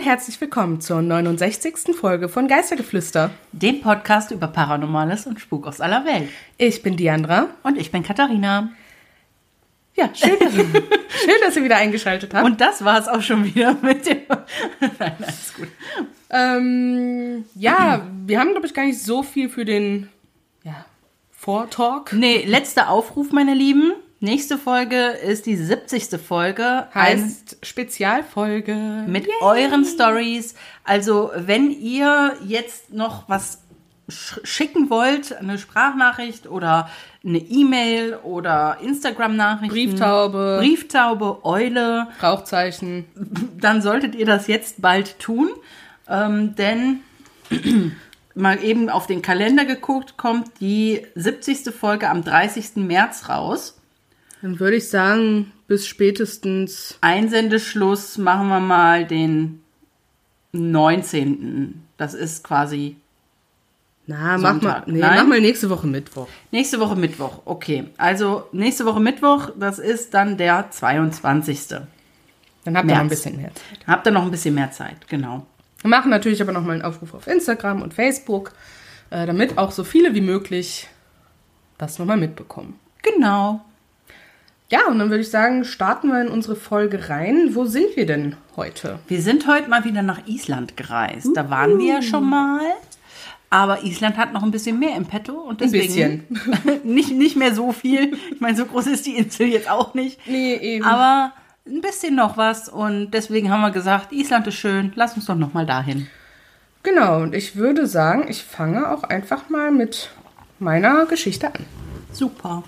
Und herzlich willkommen zur 69. Folge von Geistergeflüster. Dem Podcast über Paranormales und Spuk aus aller Welt. Ich bin Diandra. Und ich bin Katharina. Ja, schön, schön, dass ihr wieder eingeschaltet habt. Und das war es auch schon wieder mit dem. Nein, alles gut. Ähm, ja, wir haben, glaube ich, gar nicht so viel für den ja, Vortalk. Nee, letzter Aufruf, meine Lieben. Nächste Folge ist die 70. Folge. Heißt Spezialfolge. Mit Yay. euren Stories. Also, wenn ihr jetzt noch was schicken wollt, eine Sprachnachricht oder eine E-Mail oder Instagram-Nachricht, Brieftaube, Brieftaube, Eule, Rauchzeichen, dann solltet ihr das jetzt bald tun, ähm, denn mal eben auf den Kalender geguckt, kommt die 70. Folge am 30. März raus. Dann würde ich sagen, bis spätestens. Einsendeschluss machen wir mal den 19. Das ist quasi. Na, mach mal, nee, mach mal nächste Woche Mittwoch. Nächste Woche Mittwoch, okay. Also nächste Woche Mittwoch, das ist dann der 22. Dann habt ihr noch ein bisschen mehr Zeit. Habt ihr noch ein bisschen mehr Zeit, genau. Wir machen natürlich aber noch mal einen Aufruf auf Instagram und Facebook, äh, damit auch so viele wie möglich das nochmal mitbekommen. Genau. Ja, und dann würde ich sagen, starten wir in unsere Folge rein. Wo sind wir denn heute? Wir sind heute mal wieder nach Island gereist. Uh. Da waren wir ja schon mal. Aber Island hat noch ein bisschen mehr im Petto und deswegen ein bisschen. nicht, nicht mehr so viel. Ich meine, so groß ist die Insel jetzt auch nicht. Nee, eben. Aber ein bisschen noch was und deswegen haben wir gesagt, Island ist schön, lass uns doch noch mal dahin. Genau, und ich würde sagen, ich fange auch einfach mal mit meiner Geschichte an. Super.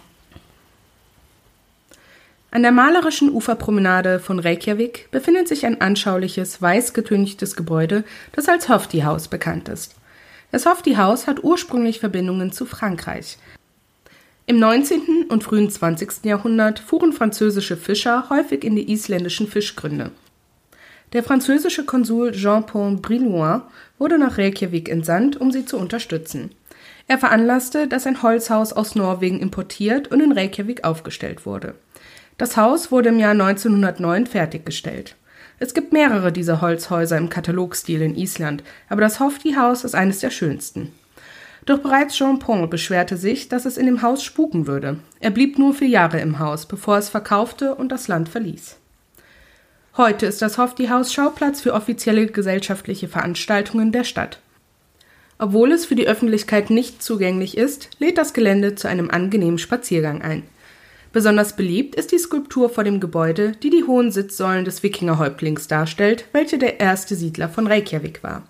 An der malerischen Uferpromenade von Reykjavik befindet sich ein anschauliches, weiß getünchtes Gebäude, das als Hofti-Haus bekannt ist. Das Hofti-Haus hat ursprünglich Verbindungen zu Frankreich. Im 19. und frühen 20. Jahrhundert fuhren französische Fischer häufig in die isländischen Fischgründe. Der französische Konsul Jean-Paul Brillouin wurde nach Reykjavik entsandt, um sie zu unterstützen. Er veranlasste, dass ein Holzhaus aus Norwegen importiert und in Reykjavik aufgestellt wurde. Das Haus wurde im Jahr 1909 fertiggestellt. Es gibt mehrere dieser Holzhäuser im Katalogstil in Island, aber das Hofti-Haus ist eines der schönsten. Doch bereits Jean Paul beschwerte sich, dass es in dem Haus spuken würde. Er blieb nur vier Jahre im Haus, bevor es verkaufte und das Land verließ. Heute ist das Hofti-Haus Schauplatz für offizielle gesellschaftliche Veranstaltungen der Stadt. Obwohl es für die Öffentlichkeit nicht zugänglich ist, lädt das Gelände zu einem angenehmen Spaziergang ein. Besonders beliebt ist die Skulptur vor dem Gebäude, die die hohen Sitzsäulen des Wikingerhäuptlings darstellt, welcher der erste Siedler von Reykjavik war.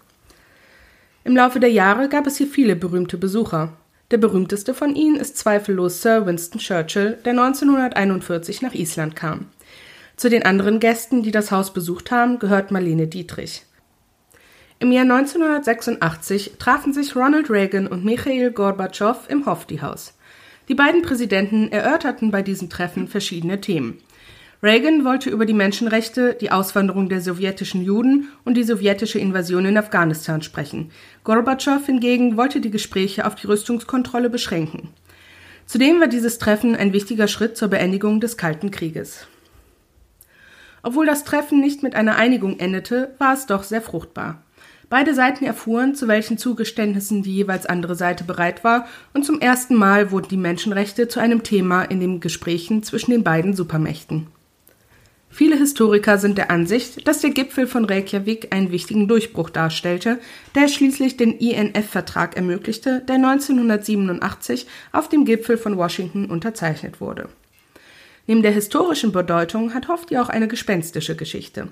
Im Laufe der Jahre gab es hier viele berühmte Besucher. Der berühmteste von ihnen ist zweifellos Sir Winston Churchill, der 1941 nach Island kam. Zu den anderen Gästen, die das Haus besucht haben, gehört Marlene Dietrich. Im Jahr 1986 trafen sich Ronald Reagan und Michail Gorbatschow im Hofti-Haus. Die beiden Präsidenten erörterten bei diesem Treffen verschiedene Themen. Reagan wollte über die Menschenrechte, die Auswanderung der sowjetischen Juden und die sowjetische Invasion in Afghanistan sprechen. Gorbatschow hingegen wollte die Gespräche auf die Rüstungskontrolle beschränken. Zudem war dieses Treffen ein wichtiger Schritt zur Beendigung des Kalten Krieges. Obwohl das Treffen nicht mit einer Einigung endete, war es doch sehr fruchtbar. Beide Seiten erfuhren, zu welchen Zugeständnissen die jeweils andere Seite bereit war, und zum ersten Mal wurden die Menschenrechte zu einem Thema in den Gesprächen zwischen den beiden Supermächten. Viele Historiker sind der Ansicht, dass der Gipfel von Reykjavik einen wichtigen Durchbruch darstellte, der schließlich den INF-Vertrag ermöglichte, der 1987 auf dem Gipfel von Washington unterzeichnet wurde. Neben der historischen Bedeutung hat Hofti auch eine gespenstische Geschichte.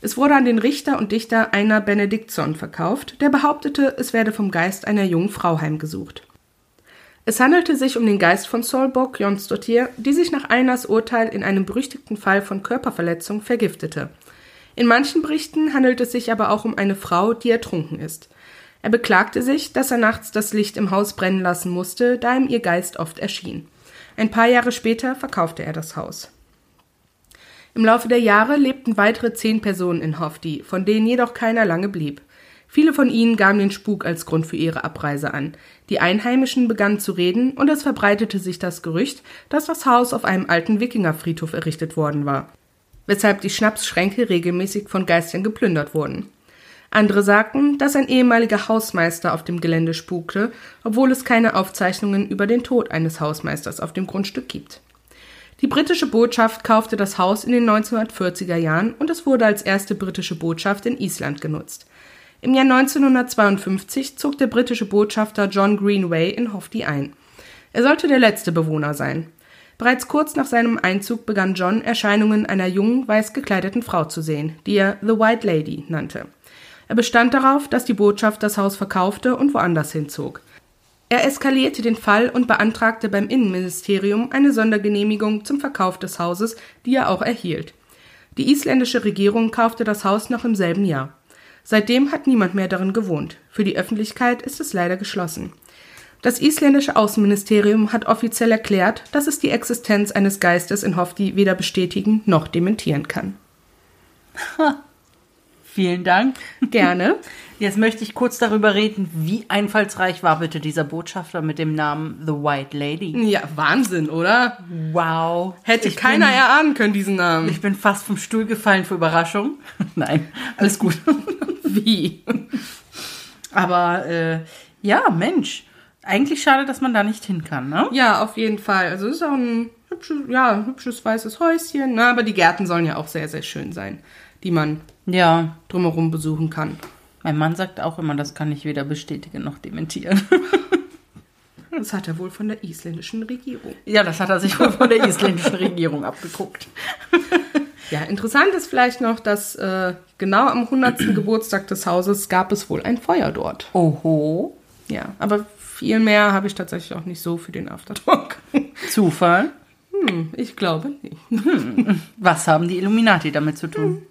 Es wurde an den Richter und Dichter Einar Benediktsson verkauft, der behauptete, es werde vom Geist einer jungen Frau heimgesucht. Es handelte sich um den Geist von Solborg Jonsdottir, die sich nach Einars Urteil in einem berüchtigten Fall von Körperverletzung vergiftete. In manchen Berichten handelt es sich aber auch um eine Frau, die ertrunken ist. Er beklagte sich, dass er nachts das Licht im Haus brennen lassen musste, da ihm ihr Geist oft erschien. Ein paar Jahre später verkaufte er das Haus. Im Laufe der Jahre lebten weitere zehn Personen in Hofdi, von denen jedoch keiner lange blieb. Viele von ihnen gaben den Spuk als Grund für ihre Abreise an. Die Einheimischen begannen zu reden und es verbreitete sich das Gerücht, dass das Haus auf einem alten Wikingerfriedhof errichtet worden war. weshalb die Schnapsschränke regelmäßig von Geistern geplündert wurden. Andere sagten, dass ein ehemaliger Hausmeister auf dem Gelände spukte, obwohl es keine Aufzeichnungen über den Tod eines Hausmeisters auf dem Grundstück gibt. Die britische Botschaft kaufte das Haus in den 1940er Jahren und es wurde als erste britische Botschaft in Island genutzt. Im Jahr 1952 zog der britische Botschafter John Greenway in Hofti ein. Er sollte der letzte Bewohner sein. Bereits kurz nach seinem Einzug begann John Erscheinungen einer jungen, weiß gekleideten Frau zu sehen, die er The White Lady nannte. Er bestand darauf, dass die Botschaft das Haus verkaufte und woanders hinzog. Er eskalierte den Fall und beantragte beim Innenministerium eine Sondergenehmigung zum Verkauf des Hauses, die er auch erhielt. Die isländische Regierung kaufte das Haus noch im selben Jahr. Seitdem hat niemand mehr darin gewohnt. Für die Öffentlichkeit ist es leider geschlossen. Das isländische Außenministerium hat offiziell erklärt, dass es die Existenz eines Geistes in Hofdi weder bestätigen noch dementieren kann. Vielen Dank. Gerne. Jetzt möchte ich kurz darüber reden, wie einfallsreich war bitte dieser Botschafter mit dem Namen The White Lady. Ja, Wahnsinn, oder? Wow. Hätte Ich keiner bin- erahnen können, diesen Namen. Ich bin fast vom Stuhl gefallen vor Überraschung. Nein, alles gut. Wie? Aber äh, ja, Mensch. Eigentlich schade, dass man da nicht hin kann, ne? Ja, auf jeden Fall. Also es ist auch ein hübsches, ja, ein hübsches weißes Häuschen. Ne? Aber die Gärten sollen ja auch sehr, sehr schön sein, die man Ja. drumherum besuchen kann. Mein Mann sagt auch immer, das kann ich weder bestätigen noch dementieren. Das hat er wohl von der isländischen Regierung. ja, das hat er sich wohl von der isländischen Regierung abgeguckt. Ja, interessant ist vielleicht noch, dass äh, genau am 100. Geburtstag des Hauses gab es wohl ein Feuer dort. Oho. Ja, aber viel mehr habe ich tatsächlich auch nicht so für den Aftertalk. Zufall. Hm, ich glaube nicht. Was haben die Illuminati damit zu tun?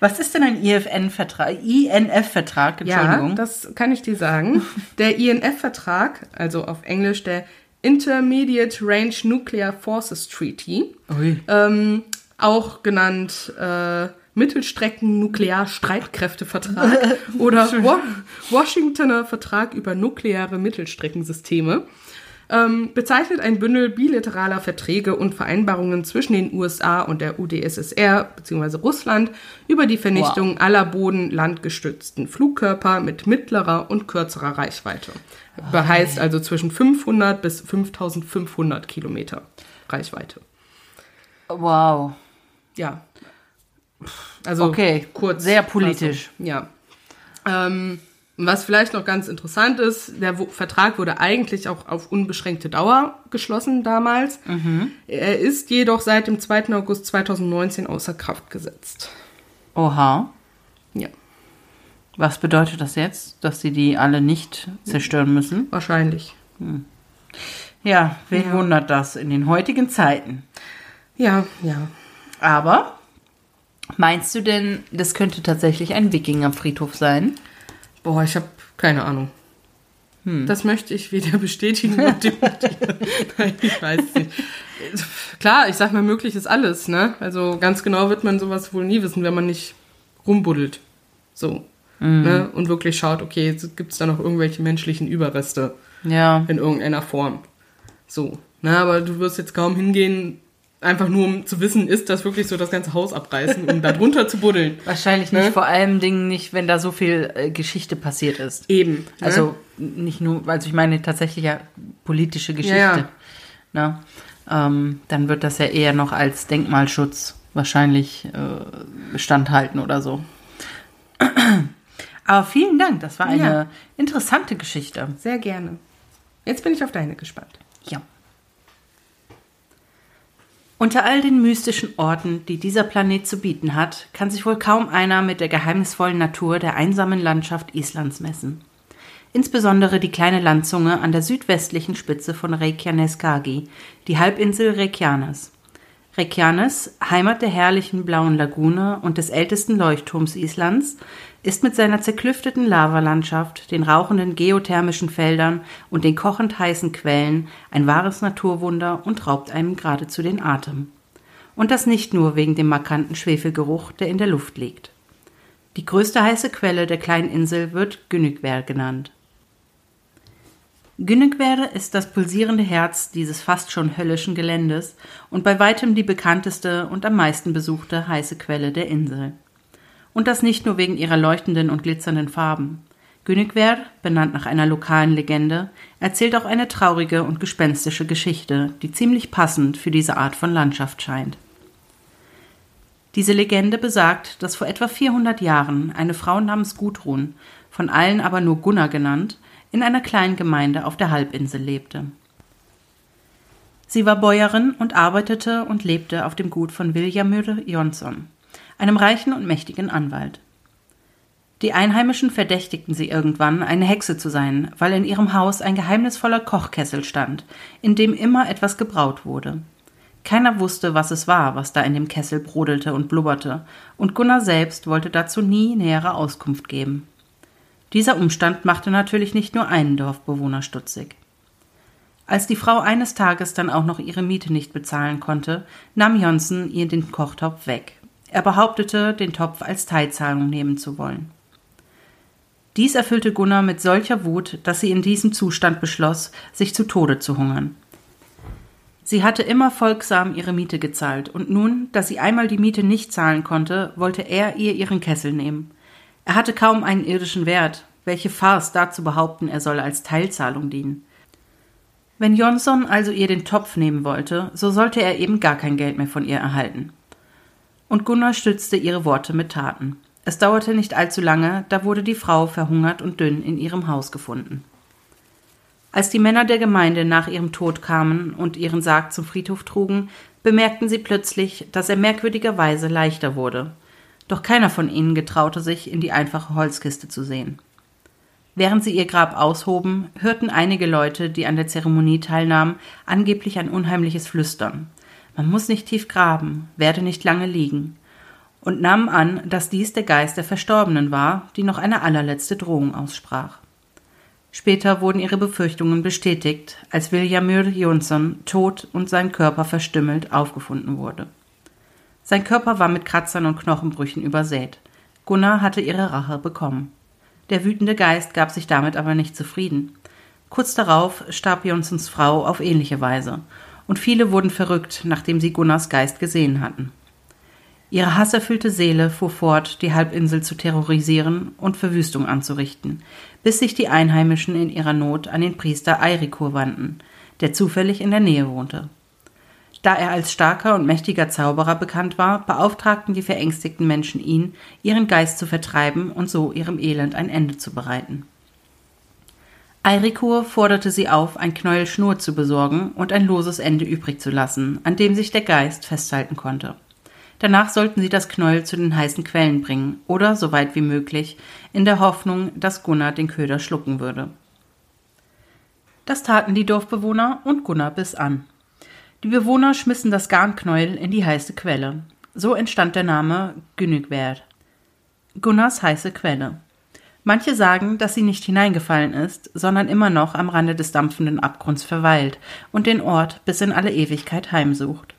Was ist denn ein IFN-Vertrag? INF-Vertrag, Ja, Entschuldigung. das kann ich dir sagen. Der INF-Vertrag, also auf Englisch der Intermediate Range Nuclear Forces Treaty, ähm, auch genannt äh, Mittelstrecken-Nuklear-Streitkräftevertrag oder Wa Washingtoner Vertrag über nukleare Mittelstreckensysteme, ähm, bezeichnet ein Bündel bilateraler Verträge und Vereinbarungen zwischen den USA und der UdSSR bzw. Russland über die Vernichtung aller boden-landgestützten Flugkörper mit mittlerer und kürzerer Reichweite. Heißt also zwischen 500 bis 5500 Kilometer Reichweite. Wow. Ja. Also Okay, kurz. sehr politisch. Also, ja. Ähm, was vielleicht noch ganz interessant ist, der Vertrag wurde eigentlich auch auf unbeschränkte Dauer geschlossen damals. Mhm. Er ist jedoch seit dem 2. August 2019 außer Kraft gesetzt. Oha. Ja, Was bedeutet das jetzt? Dass sie die alle nicht zerstören müssen? wahrscheinlich. Ja, wen Ja. wundert das in den heutigen Zeiten? Ja, ja. Aber meinst du denn, das könnte tatsächlich ein Wikingerfriedhof sein? Boah, ich habe keine Ahnung. Das möchte ich weder bestätigen noch dementieren. Nein, ich weiß es nicht. Klar, ich sag mal, möglich ist alles, ne? Also ganz genau wird man sowas wohl nie wissen, wenn man nicht rumbuddelt. So. Ne? Und wirklich schaut, okay, gibt es da noch irgendwelche menschlichen Überreste Ja. in irgendeiner Form. So. Ne? Aber du wirst jetzt kaum hingehen, einfach nur um zu wissen, ist das wirklich so das ganze Haus abreißen, um da drunter zu buddeln. Wahrscheinlich nicht, Ne? vor allem Dingen nicht, wenn da so viel äh, Geschichte passiert ist. Eben. ne? Also nicht nur, also ich meine tatsächlich ja politische Geschichte. Ja, Ne? Ähm, dann wird das ja eher noch als Denkmalschutz wahrscheinlich äh, standhalten oder so. Aber vielen Dank, das war eine Ja. interessante Geschichte. Sehr gerne. Jetzt bin ich auf deine gespannt. Ja. Unter all den mystischen Orten, die dieser Planet zu bieten hat, kann sich wohl kaum einer mit der geheimnisvollen Natur der einsamen Landschaft Islands messen. Insbesondere die kleine Landzunge an der südwestlichen Spitze von Reykjaneskagi, die Halbinsel Reykjanes. Reykjanes, Heimat der herrlichen blauen Lagune und des ältesten Leuchtturms Islands, ist mit seiner zerklüfteten Lavalandschaft, den rauchenden geothermischen Feldern und den kochend heißen Quellen ein wahres Naturwunder und raubt einem geradezu den Atem. Und das nicht nur wegen dem markanten Schwefelgeruch, der in der Luft liegt. Die größte heiße Quelle der kleinen Insel wird Günnygwer genannt. Günnegwerde ist das pulsierende Herz dieses fast schon höllischen Geländes und bei weitem die bekannteste und am meisten besuchte heiße Quelle der Insel. Und das nicht nur wegen ihrer leuchtenden und glitzernden Farben. Günnegwerd, benannt nach einer lokalen Legende, erzählt auch eine traurige und gespenstische Geschichte, die ziemlich passend für diese Art von Landschaft scheint. Diese Legende besagt, dass vor etwa 400 Jahren eine Frau namens Gudrun, von allen aber nur Gunnar genannt, in einer kleinen Gemeinde auf der Halbinsel lebte. Sie war Bäuerin und arbeitete und lebte auf dem Gut von Viljamur Jonsson, einem reichen und mächtigen Anwalt. Die Einheimischen verdächtigten sie irgendwann, eine Hexe zu sein, weil in ihrem Haus ein geheimnisvoller Kochkessel stand, in dem immer etwas gebraut wurde. Keiner wusste, was es war, was da in dem Kessel brodelte und blubberte, und Gunnar selbst wollte dazu nie nähere Auskunft geben. Dieser Umstand machte natürlich nicht nur einen Dorfbewohner stutzig. Als die Frau eines Tages dann auch noch ihre Miete nicht bezahlen konnte, nahm Jonsen ihr den Kochtopf weg. Er behauptete, den Topf als Teilzahlung nehmen zu wollen. Dies erfüllte Gunnar mit solcher Wut, dass sie in diesem Zustand beschloss, sich zu Tode zu hungern. Sie hatte immer folgsam ihre Miete gezahlt, und nun, da sie einmal die Miete nicht zahlen konnte, wollte er ihr ihren Kessel nehmen. Er hatte kaum einen irdischen Wert. Welche Farce dazu behaupten, er solle als Teilzahlung dienen. Wenn Jonsson also ihr den Topf nehmen wollte, so sollte er eben gar kein Geld mehr von ihr erhalten. Und Gunnar stützte ihre Worte mit Taten. Es dauerte nicht allzu lange, da wurde die Frau verhungert und dünn in ihrem Haus gefunden. Als die Männer der Gemeinde nach ihrem Tod kamen und ihren Sarg zum Friedhof trugen, bemerkten sie plötzlich, dass er merkwürdigerweise leichter wurde – doch keiner von ihnen getraute sich, in die einfache Holzkiste zu sehen. Während sie ihr Grab aushoben, hörten einige Leute, die an der Zeremonie teilnahmen, angeblich ein unheimliches Flüstern. Man muss nicht tief graben, werde nicht lange liegen, und nahmen an, dass dies der Geist der Verstorbenen war, die noch eine allerletzte Drohung aussprach. Später wurden ihre Befürchtungen bestätigt, als Viljamur Jonsson tot und sein Körper verstümmelt aufgefunden wurde. Sein Körper war mit Kratzern und Knochenbrüchen übersät. Gunnar hatte ihre Rache bekommen. Der wütende Geist gab sich damit aber nicht zufrieden. Kurz darauf starb Jonsons Frau auf ähnliche Weise, und viele wurden verrückt, nachdem sie Gunnars Geist gesehen hatten. Ihre hasserfüllte Seele fuhr fort, die Halbinsel zu terrorisieren und Verwüstung anzurichten, bis sich die Einheimischen in ihrer Not an den Priester Eirikur wandten, der zufällig in der Nähe wohnte. Da er als starker und mächtiger Zauberer bekannt war, beauftragten die verängstigten Menschen ihn, ihren Geist zu vertreiben und so ihrem Elend ein Ende zu bereiten. Eirikur forderte sie auf, ein Knäuel Schnur zu besorgen und ein loses Ende übrig zu lassen, an dem sich der Geist festhalten konnte. Danach sollten sie das Knäuel zu den heißen Quellen bringen oder, so weit wie möglich, in der Hoffnung, dass Gunnar den Köder schlucken würde. Das taten die Dorfbewohner und Gunnar biss an. Die Bewohner schmissen das Garnknäuel in die heiße Quelle. So entstand der Name Günnigwerd. Gunnars heiße Quelle. Manche sagen, dass sie nicht hineingefallen ist, sondern immer noch am Rande des dampfenden Abgrunds verweilt und den Ort bis in alle Ewigkeit heimsucht.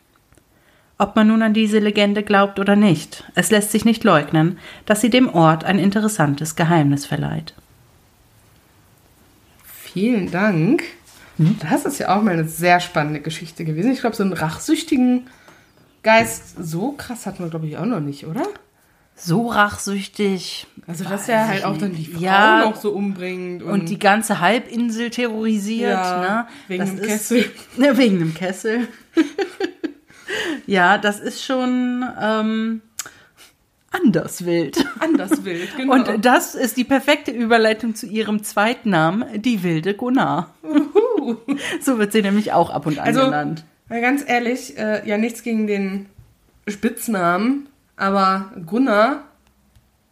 Ob man nun an diese Legende glaubt oder nicht, es lässt sich nicht leugnen, dass sie dem Ort ein interessantes Geheimnis verleiht. Vielen Dank. Hm? Das ist ja auch mal eine sehr spannende Geschichte gewesen. Ich glaube, so einen rachsüchtigen Geist, so krass hatten wir, glaube ich, auch noch nicht, oder? So rachsüchtig. Also, dass er halt auch dann die Frauen ja, noch so umbringt. Und, und, die ganze Halbinsel terrorisiert. Ja, ne? Wegen das dem Kessel. Ne, wegen dem Kessel. ja, das ist schon. Ähm, anders wild. Anders wild, genau. Und das ist die perfekte Überleitung zu ihrem Zweitnamen, die wilde Gunnar. Uhu. So wird sie nämlich auch ab und an also, genannt. Ganz ehrlich, äh, ja nichts gegen den Spitznamen, aber Gunnar,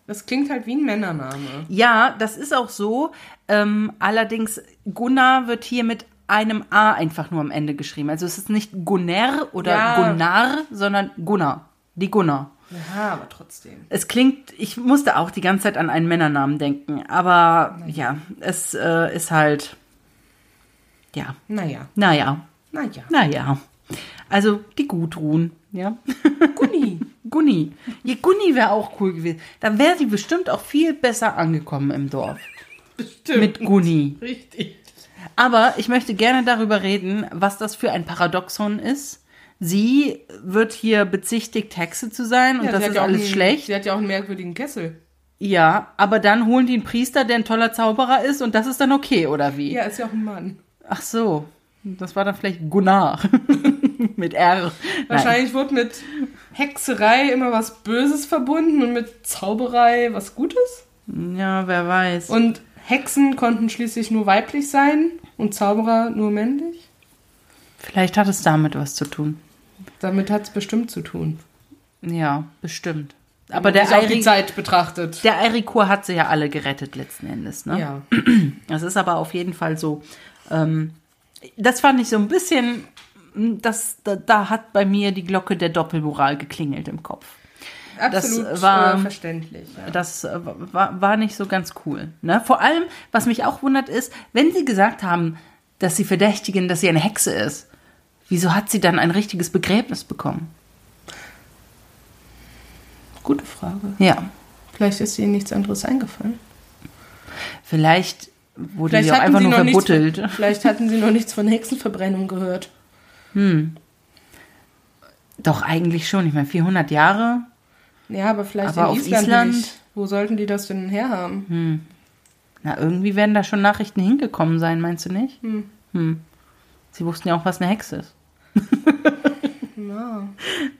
das klingt halt wie ein Männername. Ja, das ist auch so. Ähm, allerdings, Gunnar wird hier mit einem A einfach nur am Ende geschrieben. Also es ist nicht Gunnar oder ja. Gunnar, sondern Gunnar. Die Gunnar. Ja, aber trotzdem. Es klingt, ich musste auch die ganze Zeit an einen Männernamen denken, aber naja. ja, es äh, ist halt, ja. Naja. Naja. Naja. Naja. Also die Gudrun, ja. Gunni. Gunni. Ja, Gunni wäre auch cool gewesen. Da wäre sie bestimmt auch viel besser angekommen im Dorf. Bestimmt. Mit Gunni. Richtig. Aber ich möchte gerne darüber reden, was das für ein Paradoxon ist. Sie wird hier bezichtigt, Hexe zu sein und Ja, das ist ja alles einen, schlecht. Sie hat ja auch einen merkwürdigen Kessel. Ja, aber dann holen die einen Priester, der ein toller Zauberer ist und das ist dann okay, oder wie? Ja, ist ja auch ein Mann. Ach so, das war dann vielleicht Gunnar mit R. Nein. Wahrscheinlich wurde mit Hexerei immer was Böses verbunden und mit Zauberei was Gutes. Ja, wer weiß. Und Hexen konnten schließlich nur weiblich sein und Zauberer nur männlich. Vielleicht hat es damit was zu tun. Damit hat es bestimmt zu tun. Ja, bestimmt. Aber der, auch die Zeit betrachtet. der Eirikur hat sie ja alle gerettet letzten Endes. Ne? Ja. Das ist aber auf jeden Fall so. Ähm, das fand ich so ein bisschen, das, da, da hat bei mir die Glocke der Doppelmoral geklingelt im Kopf. Absolut war- äh, verständlich. Ja. Das äh, war, war nicht so ganz cool. Ne? Vor allem, was mich auch wundert, ist, wenn sie gesagt haben, dass sie verdächtigen, dass sie eine Hexe ist, wieso hat sie dann ein richtiges Begräbnis bekommen? Gute Frage. Ja, Vielleicht ist ihnen nichts anderes eingefallen. vielleicht wurde Vielleicht sie auch einfach sie nur nichts verbuttelt. von, vielleicht hatten sie noch nichts von Hexenverbrennung gehört. Doch, eigentlich schon. Ich meine, 400 Jahre. Ja, aber vielleicht Aber in auf Island, Island- nicht. Wo sollten die das denn herhaben? Na, irgendwie werden da schon Nachrichten hingekommen sein, meinst du nicht? Hm. Sie wussten ja auch, was eine Hexe ist. Ja.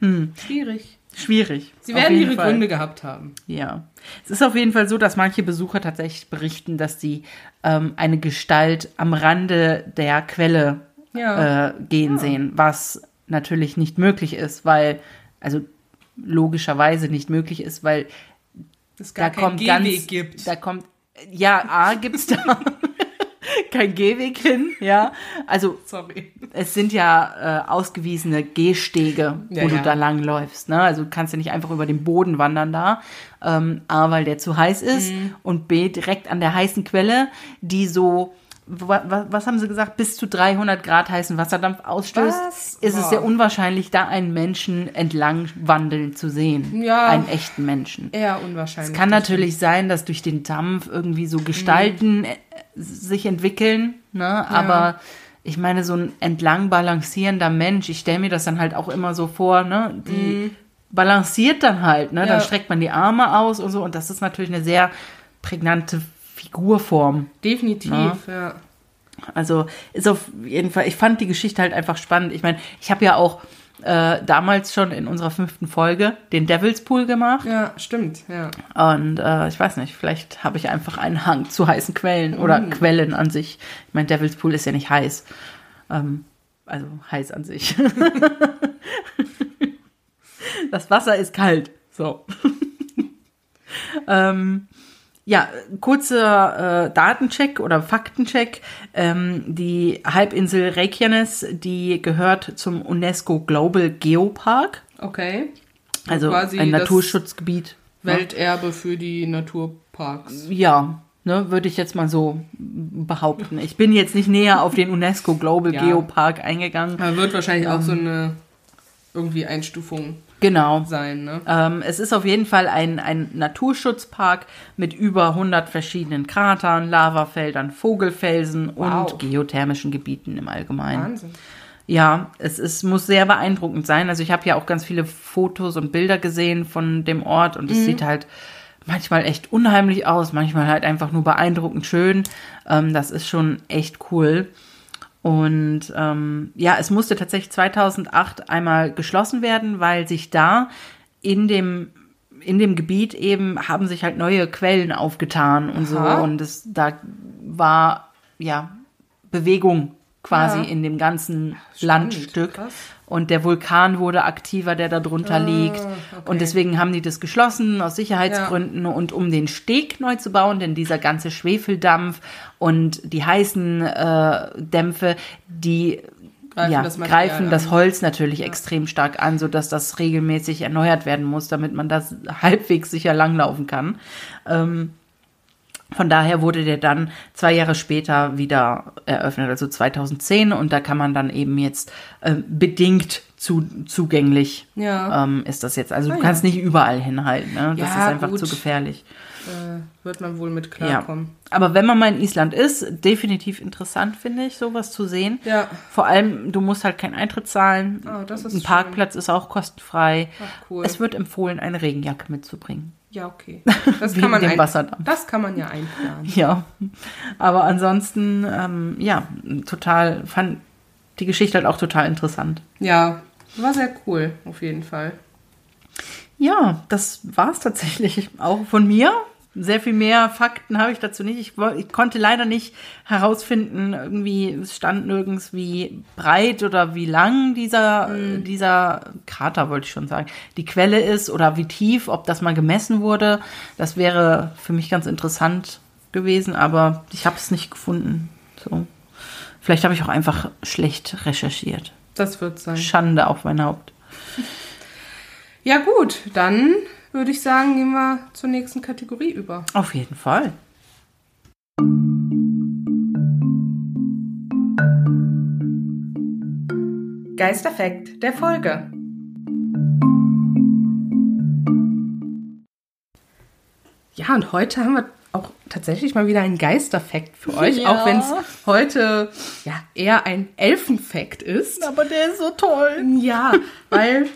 Schwierig. Schwierig. Sie auf werden ihre Fall. Gründe gehabt haben. Ja. Es ist auf jeden Fall so, dass manche Besucher tatsächlich berichten, dass sie ähm, eine Gestalt am Rande der Quelle Ja. äh, gehen sehen, was natürlich nicht möglich ist, weil, also logischerweise nicht möglich ist, weil da kommt keinen ganz, Gehweg gibt. da kommt, ja, A gibt's da kein Gehweg hin, ja, also Sorry. es sind ja äh, ausgewiesene Gehstege, wo Ja, du ja. da lang läufst. Ne? Also du kannst ja nicht einfach über den Boden wandern da. Ähm, A, weil der zu heiß ist Mhm. und B, direkt an der heißen Quelle, die so, was haben sie gesagt, bis zu 300 Grad heißen Wasserdampf ausstößt, Was? ist es sehr unwahrscheinlich, da einen Menschen entlang wandeln zu sehen. Ja. Einen echten Menschen. Eher unwahrscheinlich. Es kann natürlich sein, dass durch den Dampf irgendwie so Gestalten äh, sich entwickeln, ne? Aber ich meine, so ein entlang balancierender Mensch, ich stelle mir das dann halt auch immer so vor, ne? Die balanciert dann halt, ne? Dann Ja. streckt man die Arme aus und so. Und das ist natürlich eine sehr prägnante Figurform. Definitiv, Ja. ja. Also ist auf jeden Fall, ich fand die Geschichte halt einfach spannend. Ich meine, ich habe ja auch äh, damals schon in unserer fünften Folge den Devil's Pool gemacht. Ja, stimmt, ja. Und äh, ich weiß nicht, vielleicht habe ich einfach einen Hang zu heißen Quellen oder Quellen an sich. Ich meine, Devil's Pool ist ja nicht heiß. Ähm, also heiß an sich. das Wasser ist kalt. So. ähm, ja, kurzer äh, Datencheck oder Faktencheck. Ähm, die Halbinsel Reykjanes, die gehört zum UNESCO Global Geopark, Okay. also Quasi ein Naturschutzgebiet. Welterbe für die Naturparks. Ja, ne, würde ich jetzt mal so behaupten. Ich bin jetzt nicht näher auf den UNESCO Global Ja. Geopark eingegangen. Da wird wahrscheinlich auch so Ähm. eine irgendwie Einstufung Genau. sein, ne? Ähm, es ist auf jeden Fall ein, ein Naturschutzpark mit über 100 verschiedenen Kratern, Lavafeldern, Vogelfelsen Wow. und geothermischen Gebieten im Allgemeinen. Wahnsinn. Ja, es ist, muss sehr beeindruckend sein. Also ich habe ja auch ganz viele Fotos und Bilder gesehen von dem Ort und es sieht halt manchmal echt unheimlich aus, manchmal halt einfach nur beeindruckend schön. Ähm, das ist schon echt cool. Und ähm, ja, es musste tatsächlich 2008 einmal geschlossen werden, weil sich da in dem in dem Gebiet eben haben sich halt neue Quellen aufgetan und so Aha. und es da war ja Bewegung quasi Ja. in dem ganzen Spannend, Landstück krass. Und der Vulkan wurde aktiver, der da drunter liegt okay. und deswegen haben die das geschlossen aus Sicherheitsgründen und um den Steg neu zu bauen, denn dieser ganze Schwefeldampf und die heißen äh, Dämpfe, die Greifen ja, das greifen das. Holz natürlich extrem stark an, sodass das regelmäßig erneuert werden muss, damit man das halbwegs sicher langlaufen kann. Ähm, von daher wurde der dann zwei Jahre später wieder eröffnet, also 2010. Und da kann man dann eben jetzt äh, bedingt zu, zugänglich Ja. ähm, ist das jetzt. Also du Ah, kannst nicht überall hinhalten. Ne? Das Ja, ist einfach gut. zu gefährlich. Äh, wird man wohl mit Ja. klarkommen. Aber wenn man mal in Island ist, definitiv interessant, finde ich, sowas zu sehen. Ja. Vor allem, du musst halt keinen Eintritt zahlen. Oh, Ein schön. Parkplatz ist auch kostenfrei. Ach, cool. Es wird empfohlen, eine Regenjacke mitzubringen. Ja, okay. Das kann man dem Wasserdampf. Das kann man ja einplanen. Ja, aber ansonsten, ähm, ja, total, fand die Geschichte halt auch total interessant. Ja, war sehr cool, auf jeden Fall. Ja, das war's tatsächlich auch von mir. Sehr viel mehr Fakten habe ich dazu nicht. Ich, ich konnte leider nicht herausfinden, irgendwie, es stand nirgends, wie breit oder wie lang dieser, äh, dieser Krater, wollte ich schon sagen, die Quelle ist oder wie tief, ob das mal gemessen wurde. Das wäre für mich ganz interessant gewesen, aber ich habe es nicht gefunden. So. Vielleicht habe ich auch einfach schlecht recherchiert. Das wird sein. Schande auf mein Haupt. Ja, gut, dann würde ich sagen, gehen wir zur nächsten Kategorie über. Auf jeden Fall. Geisterfekt der Folge. Ja, und heute haben wir auch tatsächlich mal wieder einen Geisterfekt für euch, Ja. auch wenn es heute ja eher ein Elfenfekt ist. Aber der ist so toll. Ja, weil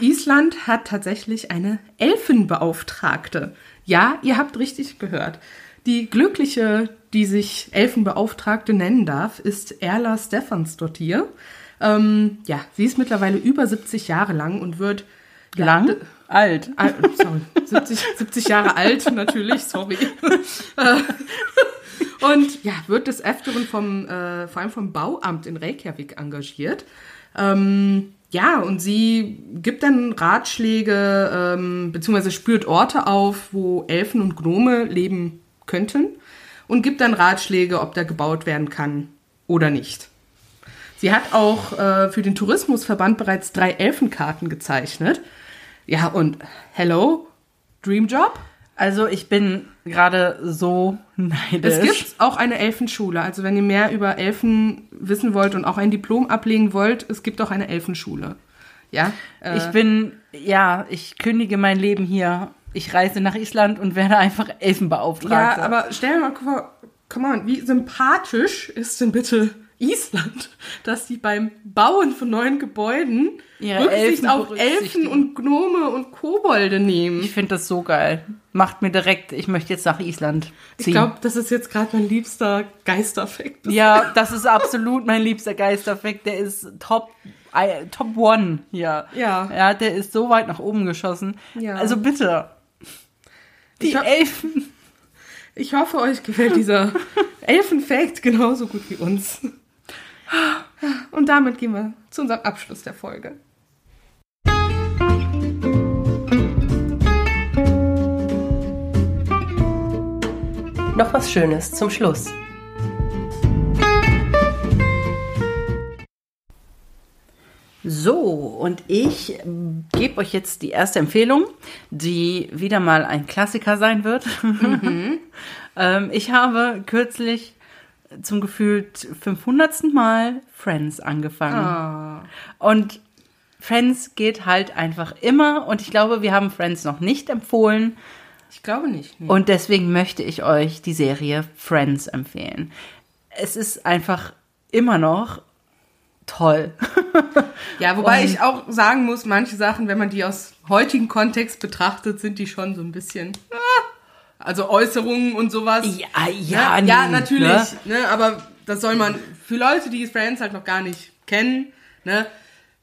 Island hat tatsächlich eine Elfenbeauftragte. Ja, ihr habt richtig gehört. Die Glückliche, die sich Elfenbeauftragte nennen darf, ist Erla Stefansdottir. Ähm, ja, sie ist mittlerweile über 70 Jahre lang und wird Lang? Alt. Al- sorry, 70, 70 Jahre alt natürlich, sorry. Und ja, wird des Öfteren vom, äh, vor allem vom Bauamt in Reykjavik engagiert. Ähm, ja, und sie gibt dann Ratschläge, ähm, beziehungsweise spürt Orte auf, wo Elfen und Gnome leben könnten und gibt dann Ratschläge, ob da gebaut werden kann oder nicht. Sie hat auch äh, für den Tourismusverband bereits drei Elfenkarten gezeichnet. Ja, und hello, Dreamjob? Also ich bin gerade so neidisch. Es gibt auch eine Elfenschule. Also wenn ihr mehr über Elfen wissen wollt und auch ein Diplom ablegen wollt, es gibt auch eine Elfenschule. Ja, äh, Ich bin, ja, ich kündige mein Leben hier. Ich reise nach Island und werde einfach Elfenbeauftragte. ja, aber stell dir mal vor, come on, wie sympathisch ist denn bitte Island, dass die beim Bauen von neuen Gebäuden Ihre Rücksicht Elfen auf Elfen und Gnome und Kobolde nehmen. Ich finde das so geil. Macht mir direkt, ich möchte jetzt nach Island Ich ziehen. glaube, das ist jetzt gerade mein liebster Geisterfekt. ja, das ist absolut mein liebster Geisterfekt. Der ist top, I- top one hier. Ja. Ja, der ist so weit nach oben geschossen. Ja. Also bitte. Die Ich Elfen. Ich hoffe, euch gefällt dieser Elfenfakt genauso gut wie uns. Und damit gehen wir zu unserem Abschluss der Folge. Noch was Schönes zum Schluss. So, und ich gebe euch jetzt die erste Empfehlung, die wieder mal ein Klassiker sein wird. ähm, ich habe kürzlich zum gefühlt 500. Mal Friends angefangen. Und Friends geht halt einfach immer. Und ich glaube, wir haben Friends noch nicht empfohlen. Ich glaube nicht. Nee. Und deswegen möchte ich euch die Serie Friends empfehlen. Es ist einfach immer noch toll. Ja, wobei Und- ich auch sagen muss, manche Sachen, wenn man die aus heutigem Kontext betrachtet, sind die schon so ein bisschen. ah, Also Äußerungen und sowas. Ja, ja, ja, ja natürlich. ne? Ne? aber das soll man für Leute, die Friends halt noch gar nicht kennen. Ne?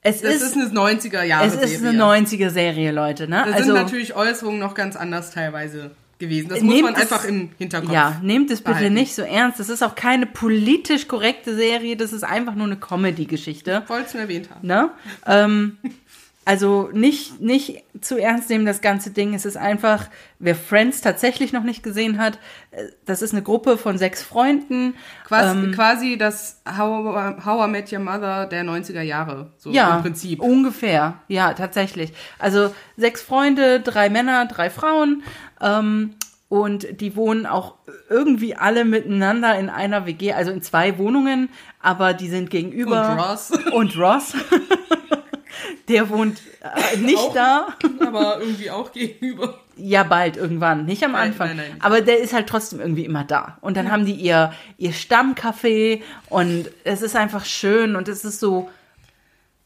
Es Das ist, ist, eine 90er Jahre es ist eine 90er Serie, Leute, ne? Da sind natürlich Äußerungen noch ganz anders teilweise gewesen. Das muss man es- einfach im Hinterkopf. Ja, nehmt es bitte behalten. nicht so ernst. Das ist auch keine politisch korrekte Serie, das ist einfach nur eine Comedy-Geschichte. Ich wollte es nur erwähnt haben. Ne? Ähm, also nicht, nicht zu ernst nehmen, das ganze Ding. Es ist einfach, wer Friends tatsächlich noch nicht gesehen hat, äh, das ist eine Gruppe von sechs Freunden. Quasi, Ähm, quasi das How, How I Met Your Mother der 90er Jahre. So ja, im Prinzip. ungefähr. Ja, tatsächlich. Also sechs Freunde, drei Männer, drei Frauen. Ähm, und die wohnen auch irgendwie alle miteinander in einer WG, also in zwei Wohnungen, aber die sind gegenüber. Und Ross. Und Ross. Der wohnt äh, nicht Auch- da. Aber irgendwie auch gegenüber. Ja, bald irgendwann, nicht am Nein, Anfang. nein, nein. Aber der ist halt trotzdem irgendwie immer da. Und dann haben die ihr, ihr Stammcafé und es ist einfach schön und es ist so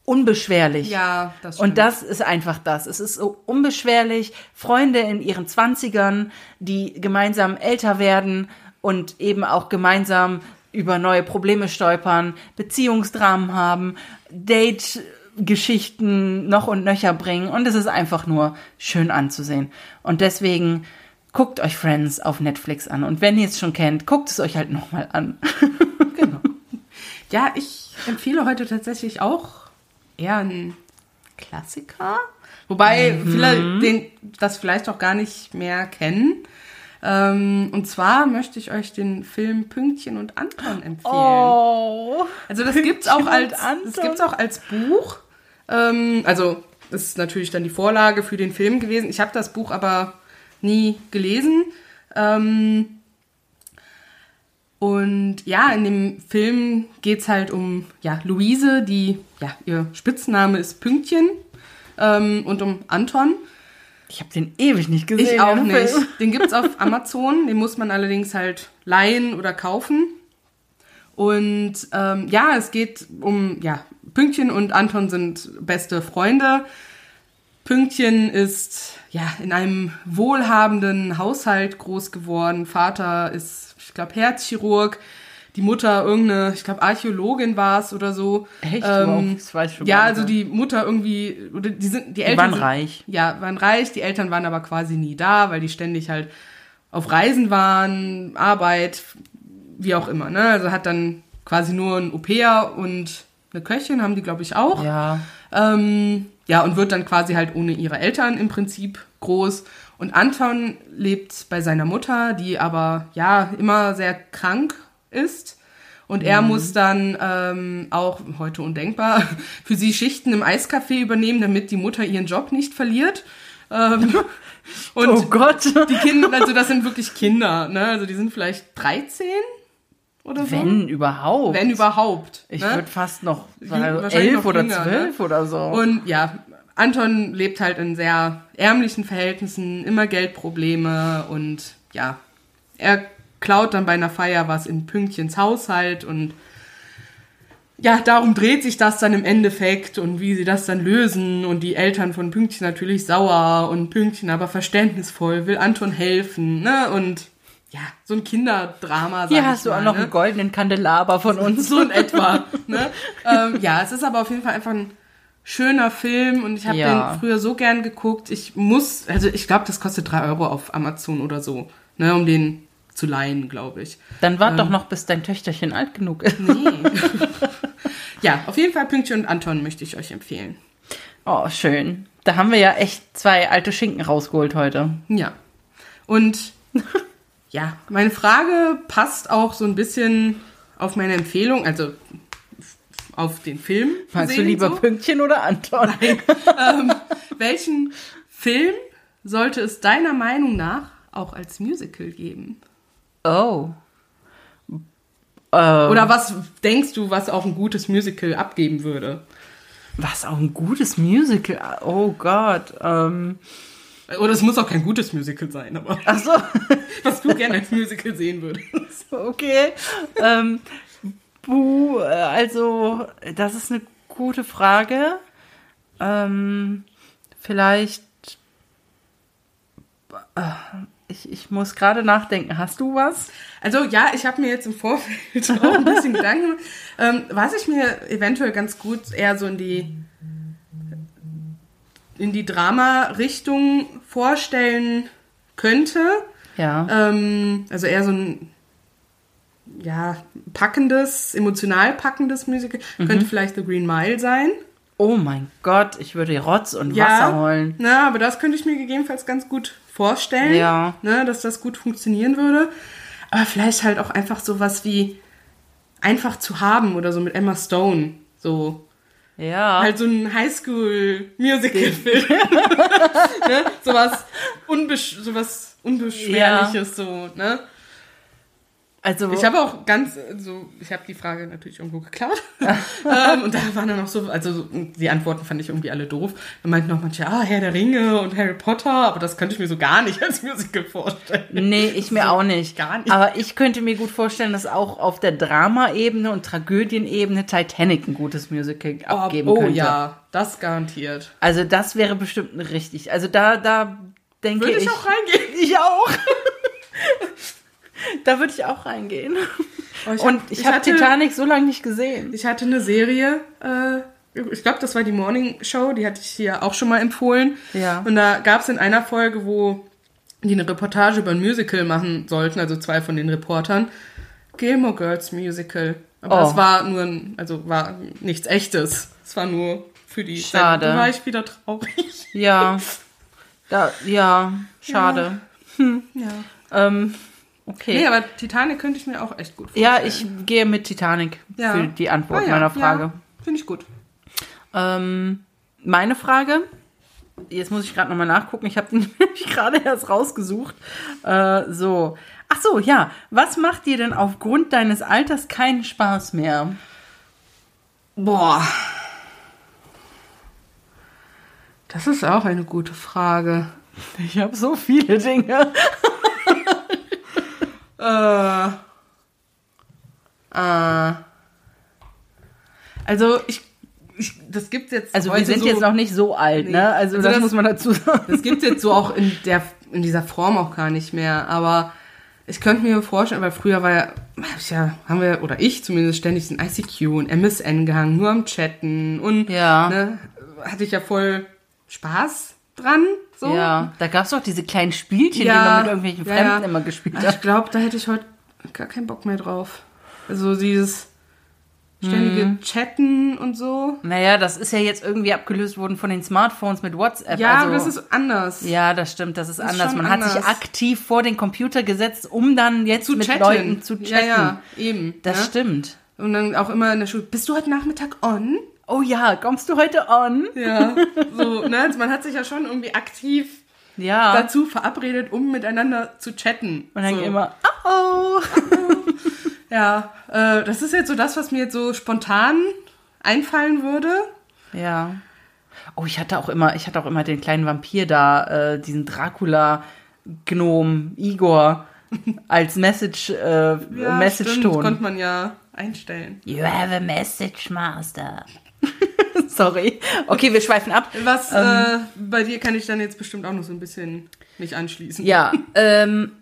unbeschwerlich. Ja, das Und das ist einfach das. Es ist so unbeschwerlich. Freunde in ihren Zwanzigern, die gemeinsam älter werden und eben auch gemeinsam über neue Probleme stolpern, Beziehungsdramen haben, Date-Geschichten noch und nöcher bringen. Und es ist einfach nur schön anzusehen. Und deswegen guckt euch Friends auf Netflix an. Und wenn ihr es schon kennt, guckt es euch halt nochmal an. Ja, ich empfehle heute tatsächlich auch eher einen Klassiker. Wobei viele den, das vielleicht auch gar nicht mehr kennen. Ähm, und zwar möchte ich euch den Film Pünktchen und Anton empfehlen. Oh. Also das gibt's auch Pünktchen und als Anton. das gibt's auch als Buch. Ähm, also das ist natürlich dann die Vorlage für den Film gewesen. Ich habe das Buch aber nie gelesen. Ähm, und ja, in dem Film geht's halt um ja, Luise, die, ja, ihr Spitzname ist Pünktchen. Ähm, und um Anton. Ich habe den ewig nicht gesehen. Ich auch den nicht. Den gibt's auf Amazon, den muss man allerdings halt leihen oder kaufen. Und ähm, ja, es geht um, ja, Pünktchen und Anton sind beste Freunde. Pünktchen ist ja in einem wohlhabenden Haushalt groß geworden. Vater ist, ich glaube, Herzchirurg. Die Mutter irgendeine, ich glaube, Archäologin war es oder so. Echt? Ähm, das weiß ich schon ja, also die Mutter irgendwie, oder die sind, die Eltern waren sind, reich. Ja, waren reich. Die Eltern waren aber quasi nie da, weil die ständig halt auf Reisen waren, Arbeit, wie auch immer. Ne? Also hat dann quasi nur ein Au-pair und eine Köchin, haben die, glaube ich, auch. Ja. Ähm, ja, und wird dann quasi halt ohne ihre Eltern im Prinzip groß. Und Anton lebt bei seiner Mutter, die aber ja immer sehr krank ist. Und er muss dann ähm, auch, heute undenkbar, für sie Schichten im Eiscafé übernehmen, damit die Mutter ihren Job nicht verliert. Ähm, und Oh Gott. die Kinder, also das sind wirklich Kinder, ne? Also die sind vielleicht 13 oder so. Wenn überhaupt. Wenn überhaupt. Ich ne? würde fast noch sagen, elf noch oder jünger, zwölf ne? oder so. Und ja, Anton lebt halt in sehr ärmlichen Verhältnissen, immer Geldprobleme und ja, er klaut dann bei einer Feier was in Pünktchens Haushalt und ja, darum dreht sich das dann im Endeffekt und wie sie das dann lösen und die Eltern von Pünktchen natürlich sauer und Pünktchen aber verständnisvoll, will Anton helfen, ne, und ja, so ein Kinderdrama, Hier hast du mal, auch noch ne? einen goldenen Kandelaber von uns. so in etwa. Ne? ähm, ja, es ist aber auf jeden Fall einfach ein schöner Film und ich habe Ja. den früher so gern geguckt. Ich muss, also ich glaube, das kostet drei Euro auf Amazon oder so, ne, um den zu leihen, glaube ich. Dann wart Ähm. doch noch, bis dein Töchterchen alt genug ist. Nee. ja, auf jeden Fall Pünktchen und Anton möchte ich euch empfehlen. Oh, schön. Da haben wir ja echt zwei alte Schinken rausgeholt heute. Ja. Und ja, meine Frage passt auch so ein bisschen auf meine Empfehlung, also auf den Film. Magst du lieber so. Pünktchen oder Anton? Welchen Film sollte es deiner Meinung nach auch als Musical geben? Oh. Oder was denkst du, was auch ein gutes Musical abgeben würde? Was auch ein gutes Musical. Oh Gott. Ähm. Oder es muss auch kein gutes Musical sein, aber Ach so. was du gerne als Musical sehen würdest. Okay. ähm, buh, äh, also, das ist eine gute Frage. Ähm, vielleicht. Äh, ich, ich muss gerade nachdenken. Hast du was? Also ja, ich habe mir jetzt im Vorfeld auch ein bisschen Gedanken gemacht. Ähm, was ich mir eventuell ganz gut eher so in die in die Drama-Richtung vorstellen könnte. Ja. Ähm, also eher so ein ja, packendes, emotional packendes Musical. Mhm. Könnte vielleicht The Green Mile sein. Oh mein Gott, ich würde Rotz und Ja, Wasser holen. Na, aber das könnte ich mir gegebenenfalls ganz gut vorstellen. Ja. Ne, dass das gut funktionieren würde. Aber vielleicht halt auch einfach sowas wie einfach zu haben oder so mit Emma Stone. So. Ja. Halt so ein Highschool-Musical-Film. ne? Sowas, unbesch sowas Unbeschwerliches, so, ne? Also Ich habe auch ganz äh, so, ich habe die Frage natürlich irgendwo geklaut. ähm, und da waren dann noch so, also so, die Antworten fand ich irgendwie alle doof. Da meinten noch manche, ah, Herr der Ringe und Harry Potter, aber das könnte ich mir so gar nicht als Musical vorstellen. Nee, ich mir auch nicht. gar nicht. Aber ich könnte mir gut vorstellen, dass auch auf der Drama-Ebene und Tragödienebene Titanic ein gutes Musical abgeben oh könnte. ja, das garantiert. Also das wäre bestimmt richtig. Also da, da denke Würde ich. ich auch reingehen. Ich auch. da würde ich auch reingehen. Oh, ich Und hab- ich, habe Titanic so lange nicht gesehen. Ich hatte eine Serie, äh, ich glaube, das war die Morning Show, die hatte ich hier auch schon mal empfohlen. Ja. Und da gab es in einer Folge, wo die eine Reportage über ein Musical machen sollten, also zwei von den Reportern. Gilmore Girls Musical. Aber Oh. das war nur ein, also war nichts echtes. Es war nur für die Schade. Da war ich wieder traurig. Ja. Da, ja, schade. Ja. Ähm, okay. Nee, aber Titanic könnte ich mir auch echt gut vorstellen. ja, ich gehe mit Titanic Ja. für die Antwort Ah ja, meiner Frage. Ja, Finde ich gut. Ähm, meine Frage, jetzt muss ich gerade nochmal nachgucken, ich habe den nämlich gerade erst rausgesucht. Äh, so. Ach so, ja. Was macht dir denn aufgrund deines Alters keinen Spaß mehr? Boah. Das ist auch eine gute Frage. Ich habe so viele Dinge. Äh. Äh. Also ich, ich das gibt's jetzt Also wir sind so, jetzt noch nicht so alt, Nee. ne? Also, Also das, das- muss man dazu sagen. das gibt's jetzt so auch in der in dieser Form auch gar nicht mehr, aber ich könnte mir vorstellen, weil früher war ja, hab ich ja, haben wir, oder ich zumindest ständig in ICQ und MSN gehangen, nur am Chatten und Ja. ne, hatte ich ja voll Spaß dran. So. Ja, da gab es doch diese kleinen Spielchen, die Ja, man mit irgendwelchen ja, Fremden ja. immer gespielt Also hat. Ich glaube, da hätte ich heute gar keinen Bock mehr drauf. Also dieses ständige Mhm. Chatten und so. Naja, das ist ja jetzt irgendwie abgelöst worden von den Smartphones mit WhatsApp. Ja, also, das ist anders. Ja, das stimmt, das ist, ist anders. Man hat sich anders. aktiv vor den Computer gesetzt, um dann jetzt Zu mit chatten. Leuten zu chatten. Ja, ja, eben. Das ja. stimmt. Und dann auch immer in der Schule, bist du heute Nachmittag on? Oh ja, kommst du heute on? Ja, so, ne? Also man hat sich ja schon irgendwie aktiv Ja. dazu verabredet, um miteinander zu chatten. Und dann so. immer, oh, oh. Ja, äh, das ist jetzt so das, was mir jetzt so spontan einfallen würde. Ja. Oh, ich hatte auch immer, ich hatte auch immer den kleinen Vampir da, äh, diesen Dracula-Gnom, Igor, als Message, äh, stimmt, Message-Ton. konnte man ja einstellen. You have a message, Master. Sorry. Okay, wir schweifen ab. Was äh, bei dir kann ich dann jetzt bestimmt auch noch so ein bisschen mich anschließen. Ja, ähm,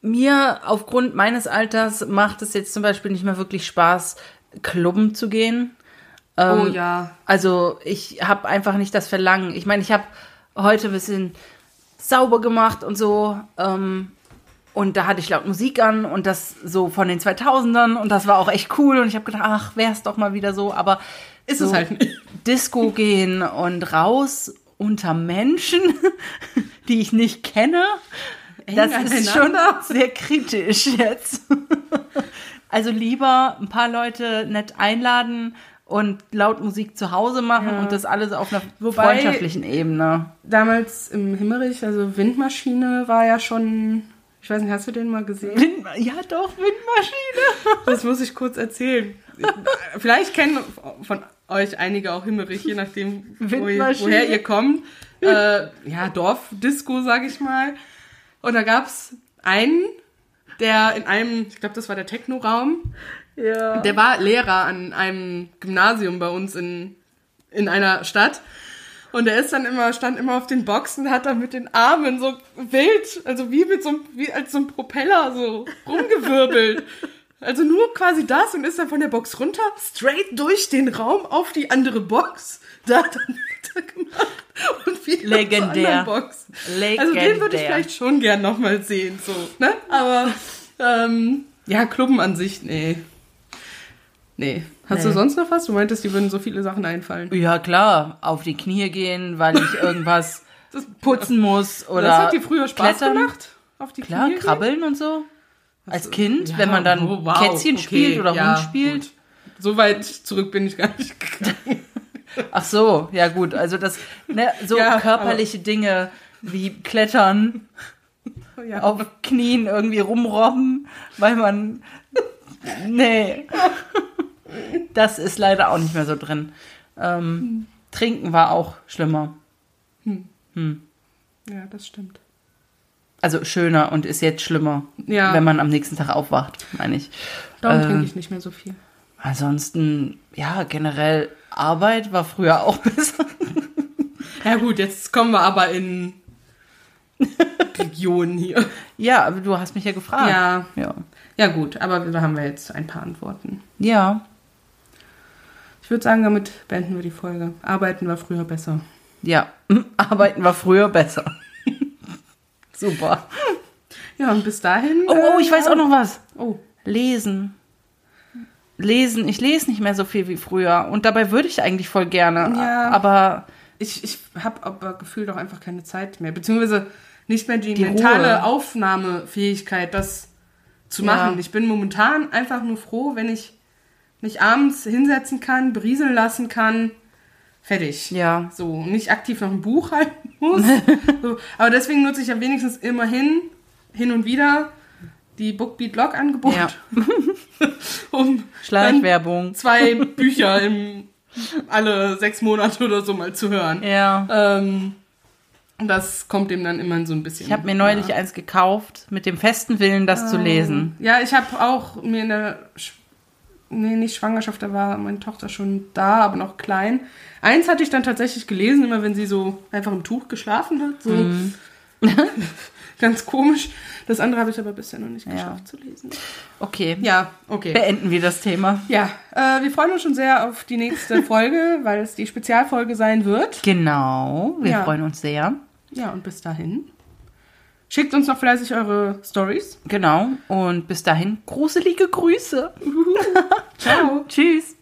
mir aufgrund meines Alters macht es jetzt zum Beispiel nicht mehr wirklich Spaß, Klubben zu gehen. Oh ja. Also ich habe einfach nicht das Verlangen. Ich meine, ich habe heute ein bisschen sauber gemacht und so. Ähm, und da hatte ich laut Musik an und das so von den 2000ern und das war auch echt cool. Und ich habe gedacht, ach, wär's doch mal wieder so. Aber Ist so es halt nicht. Disco gehen und raus unter Menschen, die ich nicht kenne, das ist schon sehr kritisch jetzt. Also lieber ein paar Leute nett einladen und laut Musik zu Hause machen Ja. und das alles auf einer Wobei- freundschaftlichen Ebene. Damals im Himmerich, also Windmaschine war ja schon. Ich weiß nicht, hast du den mal gesehen? Wind, ja, doch, Windmaschine. Das muss ich kurz erzählen. Vielleicht kennen von euch einige auch Himmerich, je nachdem, wo woher ihr kommt. Äh, ja, Dorfdisco, sag ich mal. Und da gab's einen, der in einem, ich glaube, das war der Techno-Raum, Ja. der war Lehrer an einem Gymnasium bei uns in, in einer Stadt. Und der ist dann immer, stand immer auf den Boxen, hat dann mit den Armen so wild, also wie mit so einem, wie als so ein Propeller so rumgewirbelt. Also nur quasi das und ist dann von der Box runter, straight durch den Raum auf die andere Box. Da hat er weitergemacht und wieder Legendär. zur Box. Also den würde ich Legendär. vielleicht schon gern nochmal sehen, so, ne? Aber ähm, ja, Klubben an sich, nee. Nee. Hast du Nee. sonst noch was? Du meintest, dir würden so viele Sachen einfallen. Ja, klar, auf die Knie gehen, weil ich irgendwas putzen muss oder das hat dir früher Spaß klettern. gemacht? Auf die Klar, Knie gehen? krabbeln und so. Als so- Kind, Ja, wenn man dann oh, wow, Kätzchen okay, spielt oder ja, Hund spielt. gut. So weit zurück bin ich gar nicht gegangen. Ach so, ja gut, also das, ne, so Ja, körperliche Dinge wie Klettern Ja. auf Knien irgendwie rumrobben, weil man. Nee. Das ist leider auch nicht mehr so drin. Ähm, Trinken war auch schlimmer. Ja, das stimmt. Also schöner und ist jetzt schlimmer, Ja. wenn man am nächsten Tag aufwacht, meine ich. Darum Äh, trinke ich nicht mehr so viel. Ansonsten, ja, generell Arbeit war früher auch besser. Ja gut, jetzt kommen wir aber in Regionen hier. Ja, aber du hast mich ja gefragt. Ja. Ja. Ja gut, aber da haben wir jetzt ein paar Antworten. Ja. Ich würde sagen, damit beenden wir die Folge. Arbeiten war früher besser. Ja. Arbeiten war früher besser. Super. Ja, und bis dahin. Oh, oh, ich äh, weiß auch noch was. Oh, Lesen. Lesen. Ich lese nicht mehr so viel wie früher. Und dabei würde ich eigentlich voll gerne. Ja. Aber ich, ich habe aber gefühlt auch einfach keine Zeit mehr. Beziehungsweise nicht mehr die, Die mentale Ruhe. Aufnahmefähigkeit, das zu Ja. machen. Ich bin momentan einfach nur froh, wenn ich mich abends hinsetzen kann, berieseln lassen kann. Fertig. ja. So, nicht aktiv noch ein Buch halten muss. so, aber deswegen nutze ich ja wenigstens immerhin hin und wieder die Bookbeat Log Angebot, Ja. um Schleichwerbung. zwei Bücher im, alle sechs Monate oder so mal zu hören. Ja. Ähm, das kommt dem dann immer so ein bisschen. Ich habe mir neulich eins gekauft, mit dem festen Willen, das zu lesen. Ja, ich habe auch mir in der, Sch nee, nicht Schwangerschaft, da war meine Tochter schon da, aber noch klein. Eins hatte ich dann tatsächlich gelesen, immer wenn sie so einfach im Tuch geschlafen hat. So. Mhm. Ganz komisch. Das andere habe ich aber bisher noch nicht geschafft zu lesen. Okay. Ja, okay. Beenden wir das Thema. Ja, äh, wir freuen uns schon sehr auf die nächste Folge, weil es die Spezialfolge sein wird. Genau. Wir Ja. freuen uns sehr. Ja, und bis dahin. Schickt uns noch fleißig eure Stories. Genau. Und bis dahin, gruselige Grüße. Ciao. Tschüss.